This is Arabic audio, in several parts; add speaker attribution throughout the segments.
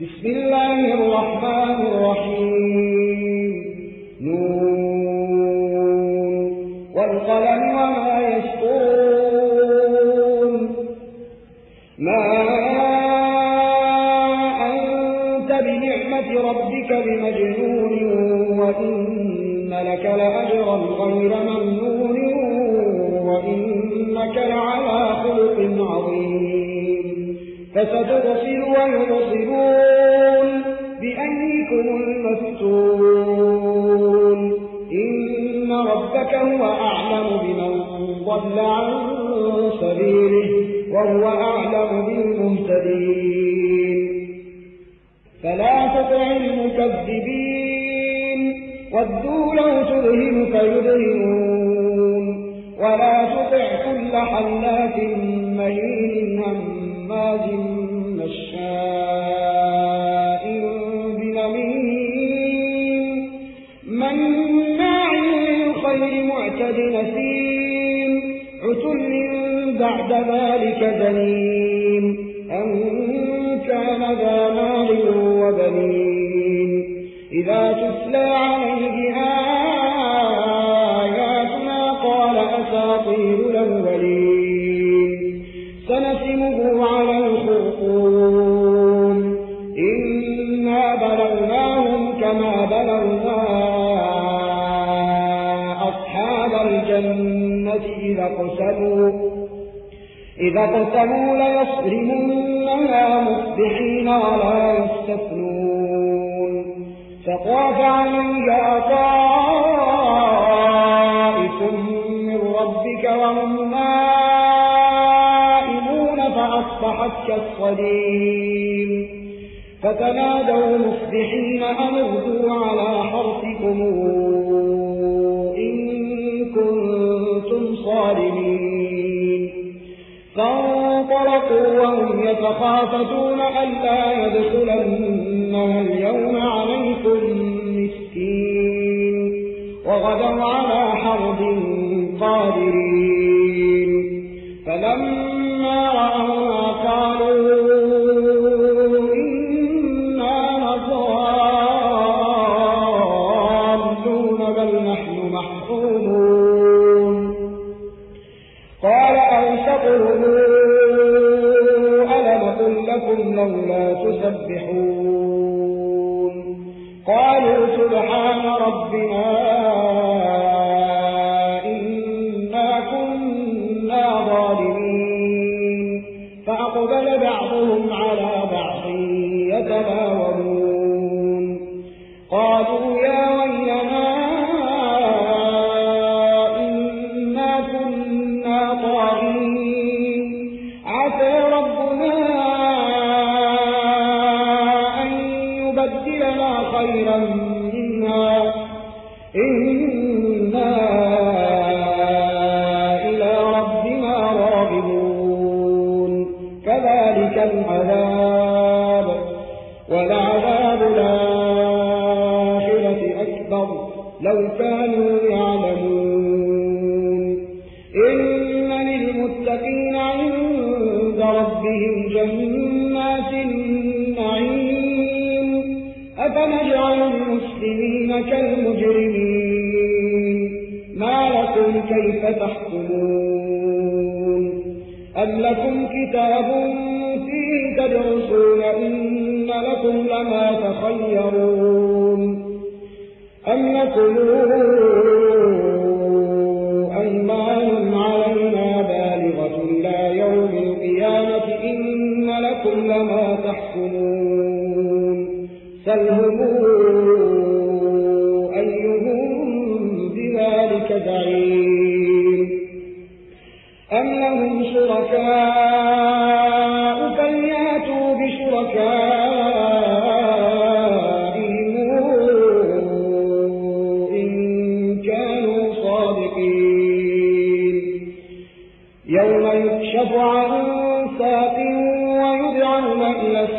Speaker 1: بسم الله الرحمن الرحيم. نون. والقلم وما يسطرون ما أنت بنعمة ربك بمجنون وإن لك لأجرا غير ممنون وإنك لعلى خلق عظيم. فستبصر ويبصرون بأيكم المفتون. إن ربك هو أعلم بمن ضل عن سبيله وهو أعلم بالمهتدين. فلا تطع المكذبين. ودوا لو تدهن فيدهنون ولا تطع كل حلاف بعد ذلك زنيم أن كان ذا مال وبنين. إذا تتلى عليه آياتنا قال أساطير الأولين. سنسمه على الخرطوم. إنا بلوناهم كما بلونا أصحاب الجنة إذا قسموا إذا قسموا ليصرمنها مصبحين ولا يستثنون. فطاف عليها طائف من ربك وهم نائمون فأصبحت كالصديم. فتنادوا مصبحين أن اغدوا على حرثكم. فانطلقوا وهم يتخافتون ألا يدخلنها اليوم عليكم مسكين وغدوا على حرب قادرين. فلما رأوا قالوا إنا لضالون بل نحن محرومون. أوسطهم ألم أقل لكم لولا تسبحون؟ قالوا سبحان ربنا إنا كنا ظالمين. فأقبل بعضهم على بعض يتلاومون قالوا يا ويلنا أكبر لو كانوا يعلمون. إن للمتقين عند ربهم جنات النعيم. أفنجعل المسلمين كالمجرمين. ما لكم كيف تحكمون؟ أم لكم كتاب فيه تدرسون إن لكم لما تخيرون؟ أم يقولون أيمان علينا بالغة لا يوم القيامة إن لكم لما تحكمون سلهم أيهم بذلك زعيم أم لهم شركاء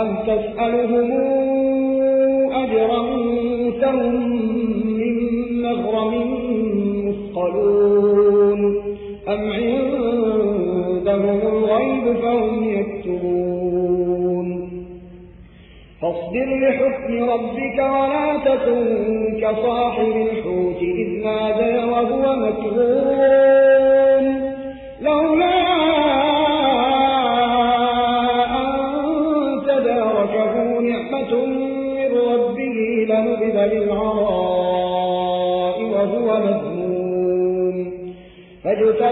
Speaker 1: أم تسألهم أجرا فهم من مغرم مثقلون أم عندهم الغيب فهم يكتبون فاصبر لحكم ربك ولا تكن كصاحب الحوت إذ نادى وهو مكذون